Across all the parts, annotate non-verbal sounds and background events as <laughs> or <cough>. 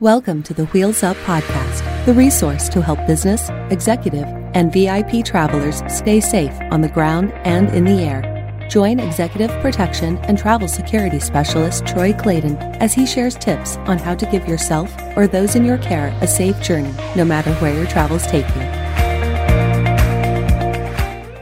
Welcome to the Wheels Up Podcast, the resource to help business, executive, and VIP travelers stay safe on the ground and in the air. Join Executive Protection and Travel Security Specialist Troy Clayton as he shares tips on how to give yourself or those in your care a safe journey, no matter where your travels take you.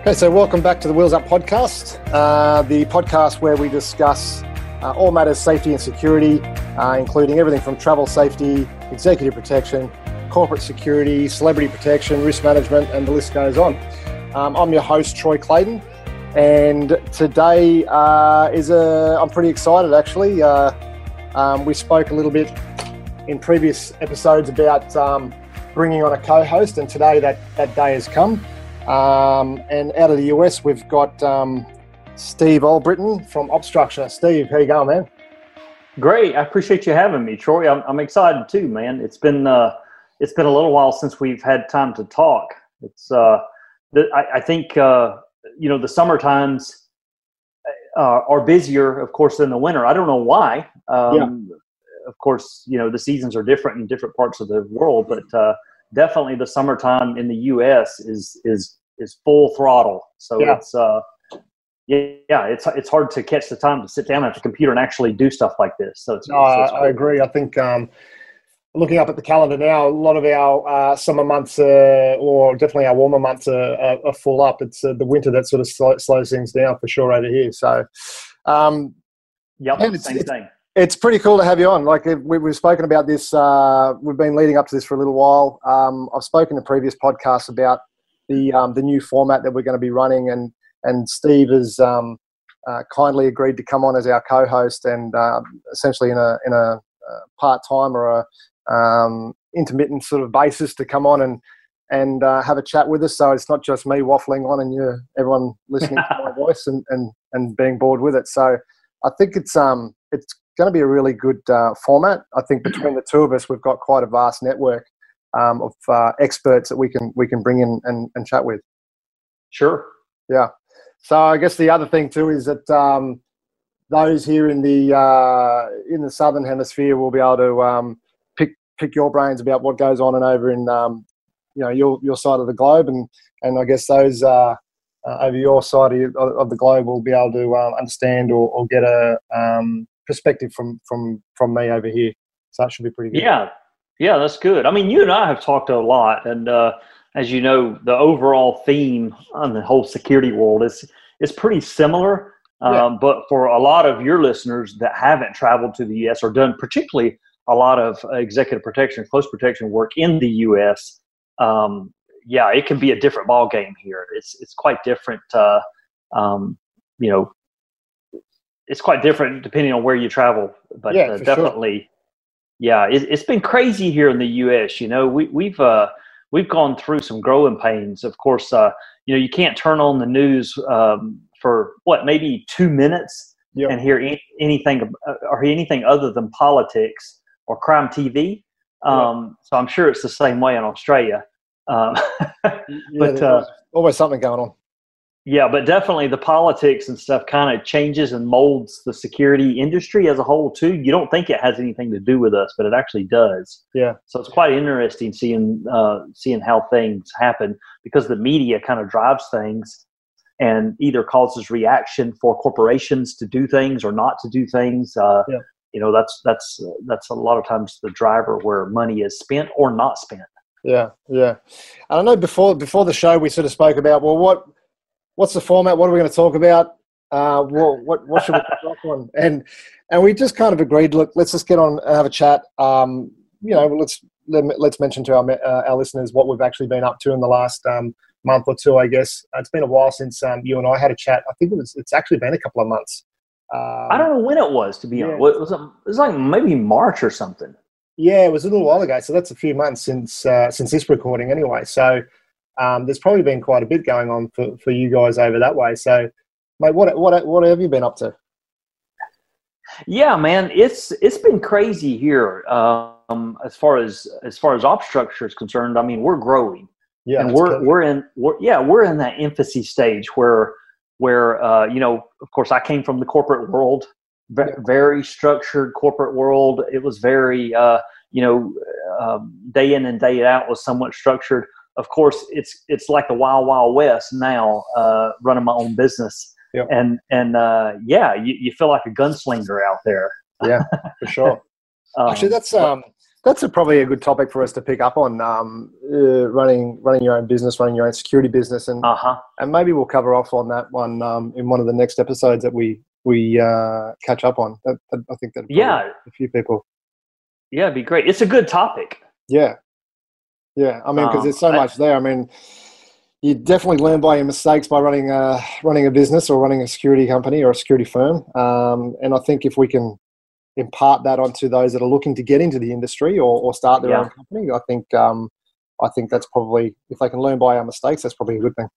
Okay, so welcome back to the Wheels Up podcast, uh, the podcast where we discuss uh, all matters safety and security, uh, including everything from travel safety, executive protection, corporate security, celebrity protection, risk management, and the list goes on. Um, I'm your host, Troy Clayton, and today uh, is a. I'm pretty excited actually. Uh, um, we spoke a little bit in previous episodes about um, bringing on a co-host, and today that that day has come. Um, and out of the US, we've got um, Steve Albritton from OpStructure. Steve, how you going, man? Great. I appreciate you having me, Troy. I'm, I'm excited too, man. It's been uh, it's been a little while since we've had time to talk. It's uh, the, I, I think uh, you know the summer times uh, are busier, of course, than the winter. I don't know why. Um, yeah. Of course, you know the seasons are different in different parts of the world, but uh, definitely the summertime in the U.S. is is is full throttle. So yeah. it's uh, yeah, it's it's hard to catch the time to sit down at the computer and actually do stuff like this. So it's, no, it's, I, I, agree. I think um, looking up at the calendar now, a lot of our uh, summer months, uh, or definitely our warmer months, are, are, are full up. It's uh, the winter that sort of slow, slows things down for sure over here. So, um, yep, it's, same it's, thing. It's pretty cool to have you on. Like we, have spoken about this, uh, we've been leading up to this for a little while. Um, I've spoken in previous podcasts about the um, the new format that we're going to be running and and Steve has um, uh, kindly agreed to come on as our co-host and uh, essentially in a in a uh, part-time or a um, intermittent sort of basis to come on and and uh, have a chat with us. So it's not just me waffling on and you everyone listening to my <laughs> voice and, and and being bored with it. So I think it's um it's going to be a really good uh, format. I think <clears throat> between the two of us, we've got quite a vast network um, of uh, experts that we can we can bring in and, and chat with. Sure. Yeah. So I guess the other thing too is that um, those here in the uh, in the southern hemisphere will be able to um, pick pick your brains about what goes on and over in um, you know your your side of the globe, and and I guess those uh, uh, over your side of, of, the globe will be able to um, understand or, or, get a um, perspective from from from me over here. So that should be pretty good. Yeah, yeah, that's good. I mean, you and I have talked a lot, and uh, as you know, the overall theme on the whole security world is is pretty similar. Yeah. Um, but for a lot of your listeners that haven't traveled to the U.S. or done particularly a lot of executive protection, close protection work in the U.S., um, yeah, it can be a different ball game here. It's it's quite different. Uh, um, you know, it's quite different depending on where you travel. But yeah, uh, definitely, sure. yeah, it, has been crazy here in the U.S. You know, we, we've uh, we've gone through some growing pains. Of course, uh, you know you can't turn on the news um, for what maybe two minutes yep. and hear any, anything uh, or anything other than politics or crime TV. Um, yep. So I'm sure it's the same way in Australia. Um, <laughs> but uh, always something going on. Yeah, but definitely the politics and stuff kind of changes and molds the security industry as a whole too. You don't think it has anything to do with us, but it actually does. Yeah. So it's quite interesting seeing uh, seeing how things happen because the media kind of drives things and either causes reaction for corporations to do things or not to do things. Uh, yeah. You know, that's that's that's a lot of times the driver where money is spent or not spent. Yeah, yeah. And I know before before the show we sort of spoke about well what what's the format? What are we going to talk about? Uh, what, what, what should we <laughs> talk on? And and we just kind of agreed. Look, let's just get on and have a chat. Um, you know, let's let's mention to our uh, our listeners what we've actually been up to in the last um, month or two. I guess it's been a while since um, you and I had a chat. I think it was it's actually been a couple of months. Um, I don't know when it was to be yeah. honest. It was, it was like maybe March or something. Yeah, it was a little while ago. So that's a few months since uh, since this recording, anyway. So um, there's probably been quite a bit going on for, for you guys over that way. So, mate, what what what have you been up to? Yeah, man, it's it's been crazy here. Um, as far as as far as OpStructure is concerned, I mean, we're growing. Yeah, and we're we're in we're, yeah we're in that infancy stage where where uh, you know of course I came from the corporate world, very structured corporate world. It was very uh, you know, um, day in and day out was somewhat structured. Of course, it's it's like the wild wild west now, uh, running my own business, Yep. and and uh, yeah, you, you feel like a gunslinger out there. Yeah, for sure. <laughs> Um, Actually, that's um, that's a, probably a good topic for us to pick up on um, uh, running running your own business, running your own security business, and uh huh. and maybe we'll cover off on that one um, in one of the next episodes that we we uh, catch up on. That, that, I think that Yeah, a few people. yeah, it'd be great. It's a good topic. Yeah, yeah. I mean, because Um, there's so I- much there. I mean, you definitely learn by your mistakes by running a running a business or running a security company or a security firm. Um, and I think if we can impart that onto those that are looking to get into the industry or, or start their Yeah. own company, I think um, I think that's probably if they can learn by our mistakes, that's probably a good thing.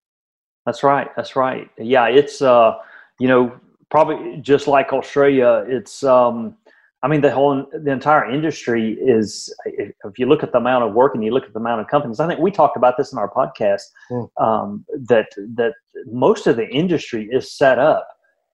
That's right. That's right. Yeah, it's uh, you know, probably just like Australia. It's um, I mean, the whole the entire industry is. If you look at the amount of work and you look at the amount of companies, I think we talked about this in our podcast. Mm. Um, that that most of the industry is set up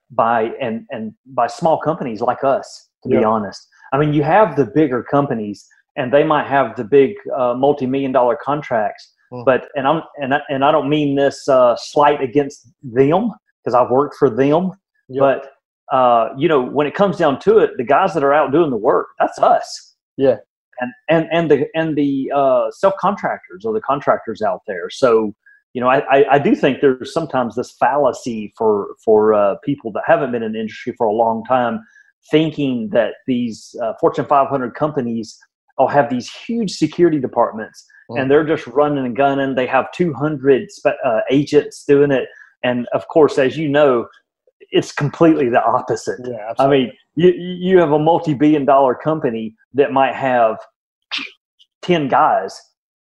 by and and by small companies like us. To be honest, I mean, you have the bigger companies, and they might have the big uh, multi-million dollar contracts Mm. but and I'm and I, and I don't mean this uh, slight against them because I've worked for them, Yep. but uh, you know when it comes down to it, the guys that are out doing the work, that's us. Yeah. And and and the and the uh, self contractors or the contractors out there. So you know, I, I, I do think there's sometimes this fallacy for for uh, people that haven't been in the industry for a long time, thinking that these uh, Fortune 500 companies will have these huge security departments and they're just running and gunning. They have 200 spe- uh, agents doing it, and of course, as you know, it's completely the opposite. Yeah, I mean, you you have a multi-billion-dollar company that might have 10 guys,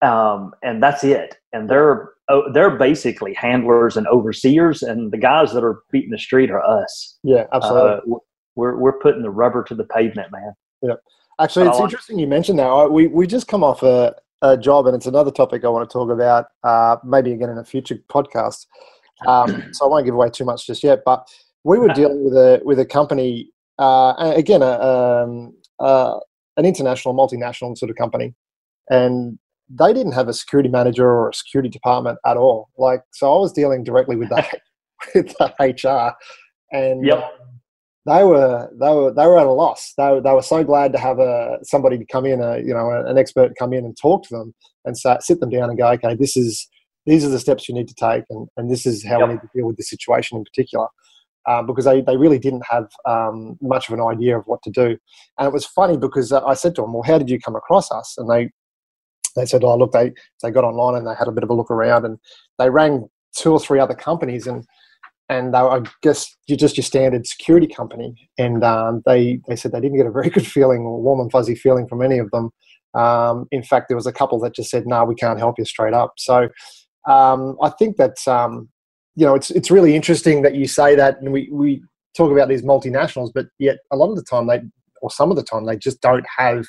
um, and that's it, and they're oh, they're basically handlers and overseers, and the guys that are beating the street are us. yeah, absolutely. Uh, we're we're putting the rubber to the pavement, man. Yeah, Actually, it's interesting you mentioned that. We we just come off a, a job, and it's another topic I want to talk about. Uh, maybe again in a future podcast. Um, so I won't give away too much just yet. But we were dealing with a with a company. Uh, again, a, um, uh, an international, multinational sort of company, and they didn't have a security manager or a security department at all. Like, so I was dealing directly with the <laughs> <laughs> with the HR, and Yep. they were they were they were at a loss. They were, they were so glad to have a somebody to come in, a you know, an expert come in and talk to them and sit them down and go, okay, this is these are the steps you need to take, and, and this is how Yep. we need to deal with this situation in particular. Um, because they, they really didn't have um, much of an idea of what to do, and it was funny because uh, I said to them, "Well, how did you come across us?" And they they said, "Oh, look, they they got online and they had a bit of a look around, and they rang two or three other companies, and and they were, I guess you're just your standard security company. And um, they they said they didn't get a very <laughs> good feeling or warm and fuzzy feeling from any of them. Um, in fact, there was a couple that just said, "No, we can't help you straight up." So um, I think that's um, you know it's it's really interesting that you say that, and we we talk about these multinationals, but yet a lot of the time they or some of the time they just don't have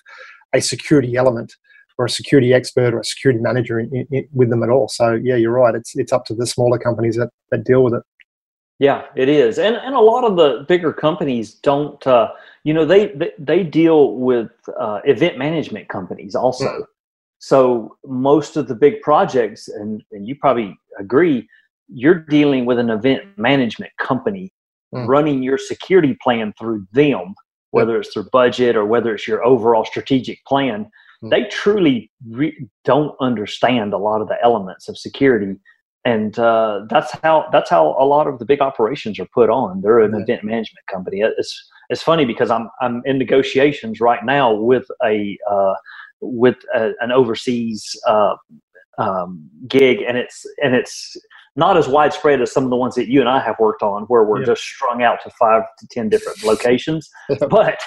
a security element or a security expert or a security manager in, in, in- with them at all. So yeah, you're right. It's it's up to the smaller companies that, that deal with it. Yeah, it is, and and a lot of the bigger companies don't. Uh, you know, they they, they deal with uh, event management companies also. Mm. So most of the big projects, and and you probably agree, you're dealing with an event management company Mm. running your security plan through them, whether it's their budget or whether it's your overall strategic plan. Mm. They truly re- don't understand a lot of the elements of security and uh, that's how that's how a lot of the big operations are put on. They're an Yeah. event management company. It's it's funny because I'm I'm in negotiations right now with a uh, with a, an overseas uh, um, gig, and it's and it's not as widespread as some of the ones that you and I have worked on, where we're Yeah. just strung out to five to ten different <laughs> locations. but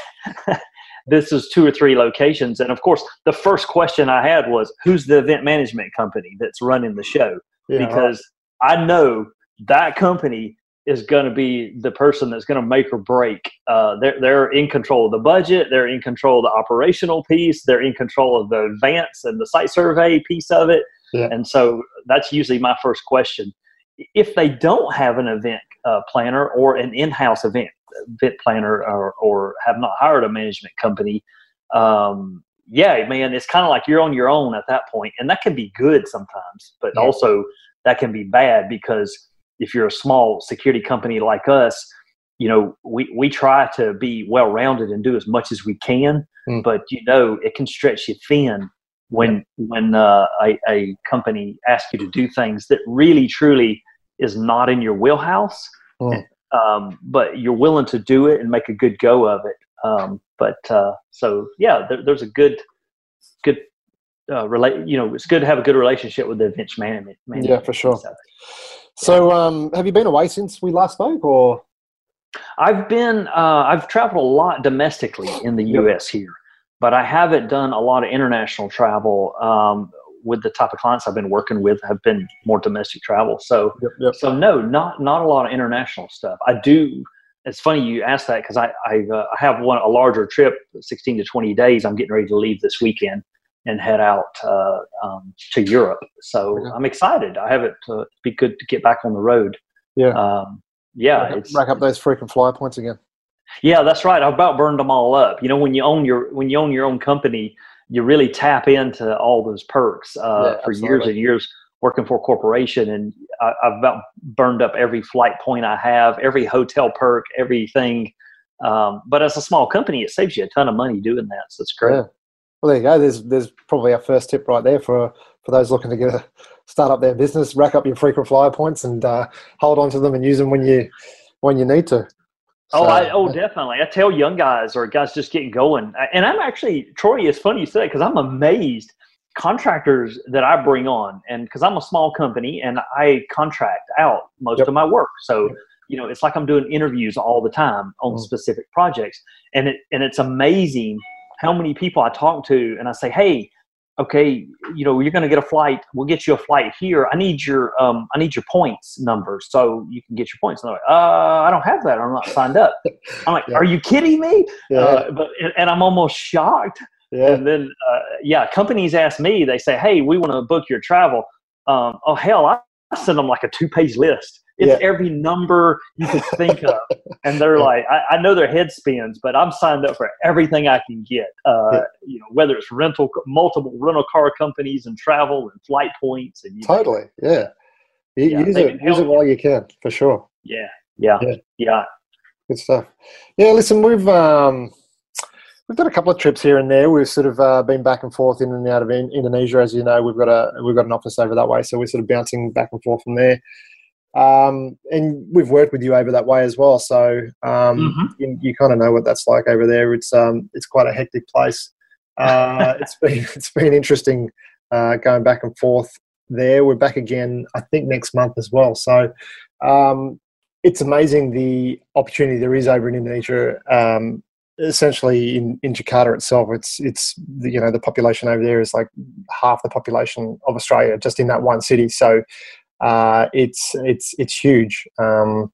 <laughs> this is two or three locations, and of course, the first question I had was, "Who's the event management company that's running the show?" Yeah, because I know that company is going to be the person that's going to make or break. Uh, they're they're in control of the budget. They're in control of the operational piece. They're in control of the advance and the site survey piece of it. Yeah. And so that's usually my first question. If they don't have an event uh, planner or an in-house event event planner or, or have not hired a management company, um, yeah, man, it's kind of like you're on your own at that point, and that can be good sometimes, but yeah. also that can be bad because if you're a small security company like us, you know, we, we try to be well rounded and do as much as we can, mm. but you know, it can stretch you thin when when uh, a, a company asks you to do things that really truly is not in your wheelhouse. Mm. Um, but you're willing to do it and make a good go of it. Um, but uh, so yeah, there, there's a good good uh, relate. You know, it's good to have a good relationship with the event management. management yeah, for sure. So, um, have you been away since we last spoke, or? I've been. Uh, I've traveled a lot domestically in the U.S. here, but I haven't done a lot of international travel. Um, with the type of clients I've been working with, have been more domestic travel. So, yep, yep. so no, not not a lot of international stuff. I do. It's funny you asked that because I I, uh, I have one a larger trip, sixteen to twenty days. I'm getting ready to leave this weekend and head out uh, um, to Europe. So. I'm excited. I have it to be good to get back on the road. Yeah. Um, yeah. Rack up, rack up those freaking flyer points again. Yeah, that's right. I've about burned them all up. You know, when you own your when you own your own company, you really tap into all those perks uh, yeah, for years and years working for a corporation. And I, have about burned up every flight point I have, every hotel perk, everything. Um, but as a small company, it saves you a ton of money doing that. So it's great. Yeah. Well, there you go. There's there's probably our first tip right there for for those looking to get a start up their business. Rack up your frequent flyer points and uh, hold on to them and use them when you when you need to. So, oh, I, oh, definitely. I tell young guys or guys just getting going, and I'm actually Troy. It's funny you say because I'm amazed contractors that I bring on, and because I'm a small company and I contract out most yep. of my work, so you know it's like I'm doing interviews all the time on mm. specific projects, and it and it's amazing how many people I talk to and I say, hey, okay, you know, you're going to get a flight. We'll get you a flight here. I need your, um, I need your points number so you can get your points. And they're like, uh, I don't have that. I'm not signed up. I'm like, yeah. are you kidding me? Yeah. Uh, but, and I'm almost shocked. Yeah. And then, uh, yeah, companies ask me, they say, hey, we want to book your travel. Um, oh, hell, I send them like a two page list it's yeah. every number you could think of. <laughs> and they're like, I, I, know their head spins, but I'm signed up for everything I can get. Uh, yeah. You know, whether it's rental, multiple rental car companies and travel and flight points. and Totally. Yeah. yeah use it, use it while you can, for sure. Yeah. Yeah. Yeah. yeah. Good stuff. Yeah. Listen, we've, um, we've done a couple of trips here and there. We've sort of uh, been back and forth in and out of in- Indonesia, as you know. We've got a we've got an office over that way, so we're sort of bouncing back and forth from there. Um, and we've worked with you over that way as well, so um, mm-hmm. you, you kind of know what that's like over there. It's um, it's quite a hectic place. Uh, <laughs> it's been it's been interesting uh, going back and forth there. We're back again, I think, next month as well. So um, it's amazing the opportunity there is over in Indonesia. Um, essentially, in, in Jakarta itself, it's it's you know the population over there is like half the population of Australia just in that one city. So uh, it's it's it's huge. Um,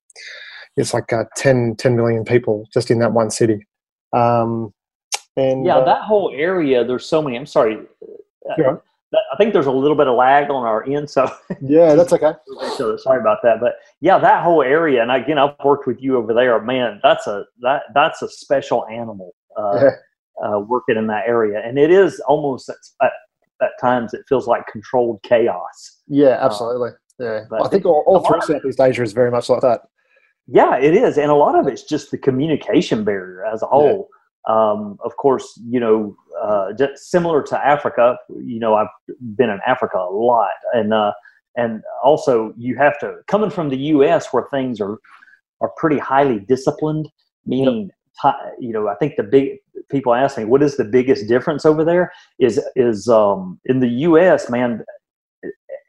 it's like uh, 10, 10 million people just in that one city. Um, and yeah, uh, that whole area. There's so many. I'm sorry. Uh, I think there's a little bit of lag on our end, so <laughs> yeah, that's okay. so sorry about that, but yeah, that whole area, and again, I've worked with you over there. Man, that's a that that's a special animal uh, yeah. uh, working in that area, and it is almost at, at, times it feels like controlled chaos. Yeah, absolutely. Yeah, but I think all, all through Southeast Asia is very much like that. Yeah, it is, and a lot of it's just the communication barrier as a whole. Yeah. Um, of course, you know, uh, similar to Africa. You know, I've been in Africa a lot, and uh, and also you have to coming from the U.S. where things are are pretty highly disciplined. Meaning, yep. you know, I think the big people ask me, what is the biggest difference over there? Is is um, in the U.S. Man,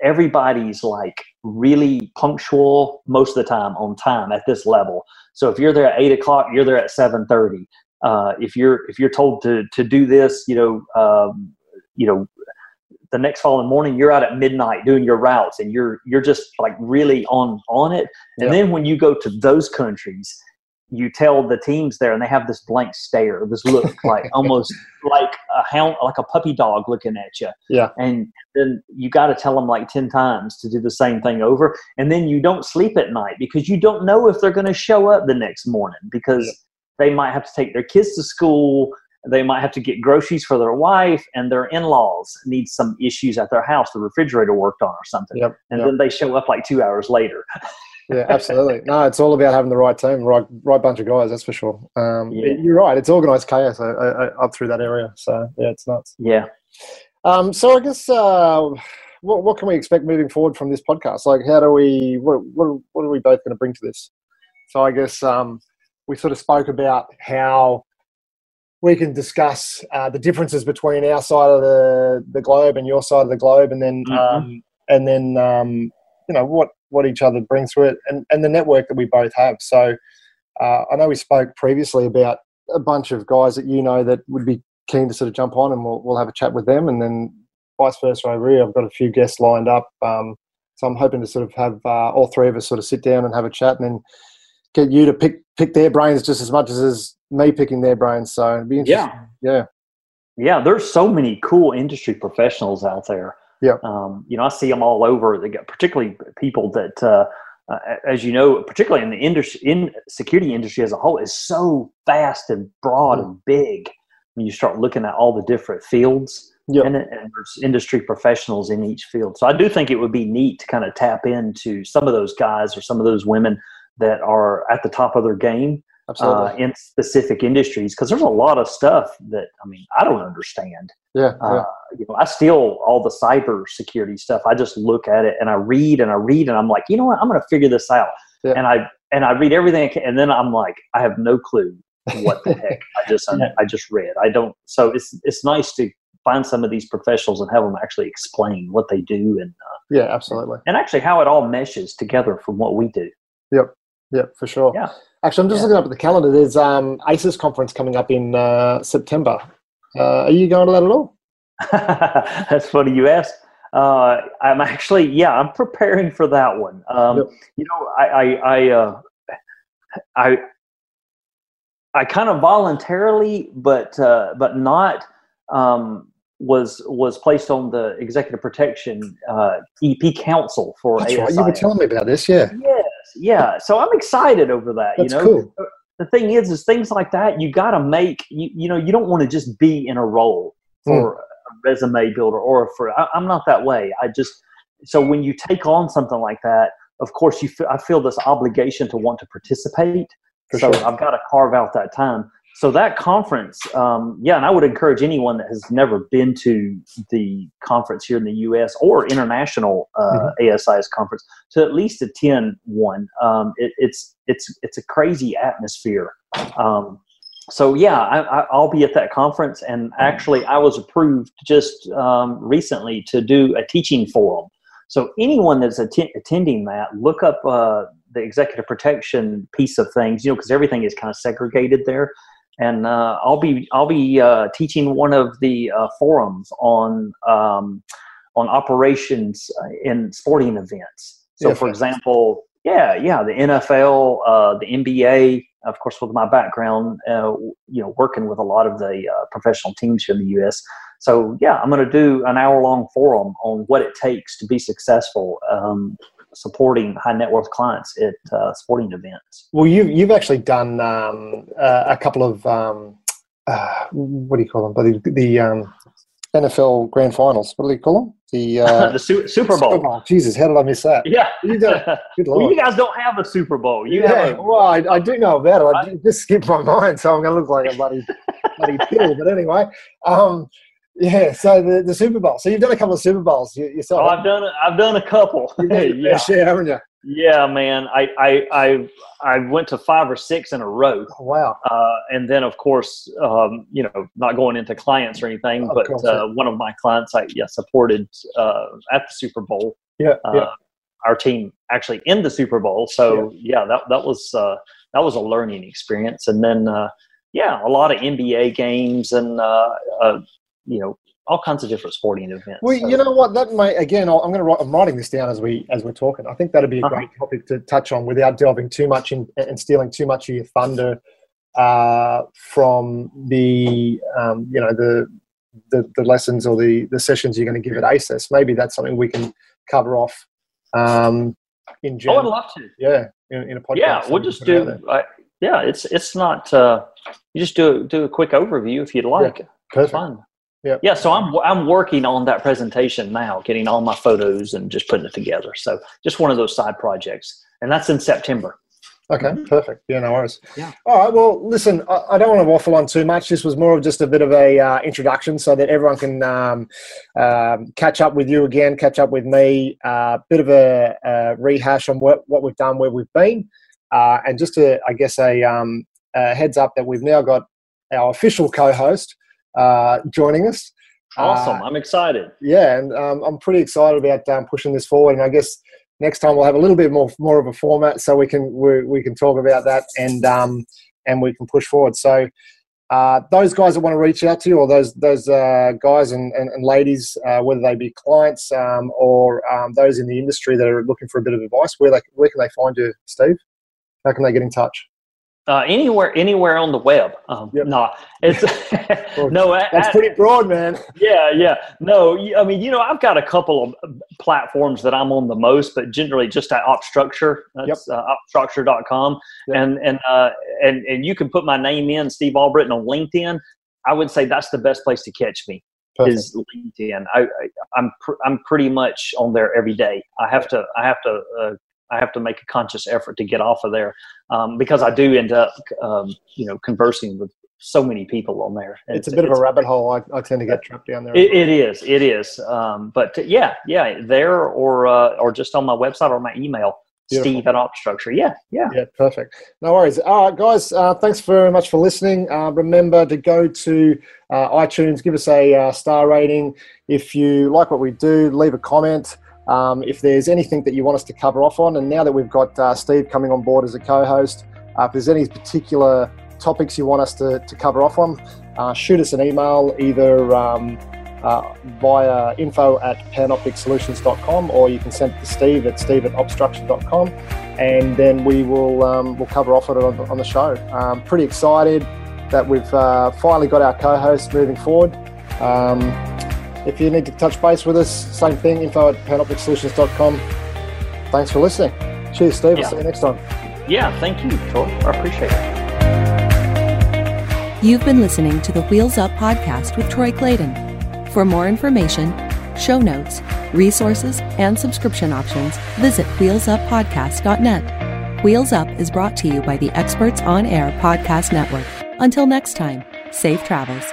everybody's like really punctual most of the time on time at this level. So if you're there at eight o'clock, you're there at seven thirty. Uh, if you're if you're told to to do this, you know, um, you know, the next following morning you're out at midnight doing your routes, and you're you're just like really on on it. And then when you go to those countries, you tell the teams there, and they have this blank stare, this look <laughs> like almost like a hound, like a puppy dog looking at you. Yeah. And then you got to tell them like ten times to do the same thing over, and then you don't sleep at night because you don't know if they're going to show up the next morning because yeah. they might have to take their kids to school. they might have to get groceries for their wife and their in-laws need some issues at their house the refrigerator worked on or something Yep, and yep. then they show up like two hours later <laughs> yeah, absolutely. No, it's all about having the right team, right, right bunch of guys. That's for sure. Um, Yeah. You're right. It's organised chaos uh, uh, up through that area. So yeah, it's nuts. yeah Um, so I guess uh, what what can we expect moving forward from this podcast? Like, how do we what what, what are we both going to bring to this? So I guess um, we sort of spoke about how we can discuss uh, the differences between our side of the, the globe and your side of the globe, and then Mhm. um, and then um, you know what what each other brings to it, and and the network that we both have. So uh, I know we spoke previously about a bunch of guys that you know that would be keen to sort of jump on, and we'll we'll have a chat with them, and then vice versa over here. I've got a few guests lined up, um, so I'm hoping to sort of have uh, all three of us sort of sit down and have a chat, and then get you to pick pick their brains just as much as, as me picking their brains. So it'd be interesting. Yeah. yeah there's so many cool industry professionals out there Yeah. um, you know i see them all over they got particularly people that uh, uh, as you know particularly in the industry in security industry as a whole is so vast and broad Mm. and big when you start looking at all the different fields Yeah. and, and there's industry professionals in each field so i do think it would be neat to kind of tap into some of those guys or some of those women that are at the top of their game. Uh, in specific industries because there's a lot of stuff that I mean I don't understand. yeah. yeah. Uh, you know, I steal all the cyber security stuff. I just look at it and I read and I read and I'm like, you know what? I'm going to figure this out. Yeah. And I and I read everything I can, and then I'm like, I have no clue what the heck <laughs> I just Yeah. I just read. I don't. So it's it's nice to find some of these professionals and have them actually explain what they do and uh, yeah. Absolutely. and actually how it all meshes together from what we do. Yeah, for sure. Yeah. Actually, I'm just Yeah. looking up at the calendar. There's um, ASIS conference coming up in uh, September. Uh, are you going to that at all? <laughs> That's funny you asked. Uh, I'm actually, yeah, I'm preparing for that one. Um, Yep. You know, I, I, I, uh, I, I kind of voluntarily, but but but not um, was was placed on the executive protection uh, EP council for That's ASI. right. You were telling me about this. Yeah, yes, yeah. So I'm excited over that. that's you know, cool. the thing is, is things like that you got to make. You, you know, you don't want to just be in a role Hmm. for a resume builder or for. I, I'm not that way. I just so when you take on something like that, of course, you. Feel, I feel this obligation to want to participate. For so sure. I've got to carve out that time. So that conference, um, yeah, and I would encourage anyone that has never been to the conference here in the U.S. or international uh, Mm-hmm. ASI's conference to at least attend one. Um, it, it's it's it's a crazy atmosphere. Um, so yeah, I, I, I'll be at that conference, and actually, I was approved just um, recently to do a teaching forum. So anyone that's atten- attending that, look up uh, the executive protection piece of things, you know, because everything is kind of segregated there. And uh, I'll be I'll be uh, teaching one of the uh, forums on um, on operations uh, in sporting events. So, for example, yeah, yeah, the NFL, uh, the NBA, of course, with my background, uh, you know, working with a lot of the uh, professional teams here in the U.S. So, yeah, I'm going to do an hour long forum on what it takes to be successful um, supporting high net worth clients at uh, sporting events. Well, you you've actually done um, uh, a couple of um, uh, what do you call them? But the, the um, NFL Grand Finals. What do you call them? The, uh, <laughs> the Su- Super Bowl. Jesus, how did I miss that? Yeah. You <laughs> well, you guys don't have a Super Bowl. You yeah, have a, well, I, I do know about it. I it just skipped my mind, so I'm going to look like a bloody <laughs> bloody pill. But anyway, um, yeah. So the, the Super Bowl. So you've done a couple of Super Bowls yourself. oh, I've done a, I've done a couple. <laughs> Yeah. haven't you? Yeah, man. I, I I I went to five or six in a row, Oh, wow. uh, and then of course, um, you know, not going into clients or anything, but course, uh, one of my clients I yeah, supported uh, at the Super Bowl. Yeah, Uh, yeah. Our team actually in the Super Bowl, so yeah, that that was uh, that was a learning experience, and then uh, yeah, a lot of NBA games and uh, uh, you know all kinds of different sporting events. Well, So- you know what? That may again. I'll, I'm going to write. I'm writing this down as we as we're talking. I think that'd be a Uh-huh. great topic to touch on without delving too much in and stealing too much of your thunder uh, from the um, you know the, the the lessons or the the sessions you're going to give at ASIS. Maybe that's something we can cover off um, in Oh, I'd general. love to. yeah, in, in a podcast. Yeah, we'll just do. I, yeah, it's it's not. Uh, you just do do a quick overview if you'd like. Yeah, perfect. Fun. Yeah. Yeah. So I'm I'm working on that presentation now, getting all my photos and just putting it together. So just one of those side projects, and that's in September. Okay, mm-hmm. perfect. Yeah, no worries. Yeah. All right. Well, listen, I, I, don't want to waffle on too much. This was more of just a bit of a uh, introduction, so that everyone can um, um, catch up with you again, catch up with me. A uh, bit of a, a, rehash on what what we've done, where we've been, uh, and just a, I guess, a, um, a, heads up that we've now got our official co-host uh, joining us. Awesome! Uh, I'm excited. Yeah, and um, I'm pretty excited about um, pushing this forward. And I guess next time we'll have a little bit more more of a format so we can we, we can talk about that and um, and we can push forward. So uh, those guys that want to reach out to you, or those those uh, guys and, and, and ladies, uh, whether they be clients um, or um, those in the industry that are looking for a bit of advice, where they where can they find you, Steve? How can they get in touch? Uh, anywhere, anywhere on the web. Um, yep. <laughs> <laughs> No, it's no. That's I, pretty broad, man. Yeah, yeah. No, I mean, you know, I've got a couple of uh, platforms that I'm on the most, but generally just at OpStructure. That's yep. uh, opstructure.com, yep. and and uh, and and you can put my name in, Steve Albritton, on LinkedIn. I would say that's the best place to catch me. Perfect. Is LinkedIn. I, I I'm pr- I'm pretty much on there every day. I have to I have to uh, I have to make a conscious effort to get off of there um, because I do end up, um, you know, conversing with so many people on there. It's, it's a bit it's, of a rabbit hole. I, I, tend to get trapped down there. it, it is. It is. Um, but yeah, yeah, there or uh, or just on my website or my email. Beautiful. Steve at OpStructure. Yeah, yeah. Yeah, perfect. No worries. All right, guys, uh, thanks very much for listening. Uh, remember to go to uh, iTunes, give us a uh, star rating. If you like what we do, leave a comment. Um, if there's anything that you want us to cover off on, and now that we've got uh, Steve coming on board as a co host, uh, if there's any particular topics you want us to, to cover off on, uh, shoot us an email either um, uh, via info at panopticsolutions.com or you can send it to Steve at steve at opstructure.com and then we will um, we'll cover off on it on, on the show. Um, pretty excited that we've uh, finally got our co host moving forward. Um, if you need to touch base with us, same thing, info at panopticsolutions.com. Thanks for listening. Cheers, Steve. Yeah. I'll see you next time. Yeah, thank you, Troy. I appreciate it. You've been listening to the Wheels Up podcast with Troy Clayton. For more information, show notes, resources, and subscription options, visit wheelsuppodcast.net. Wheels Up is brought to you by the Experts on Air Podcast Network. Until next time, safe travels.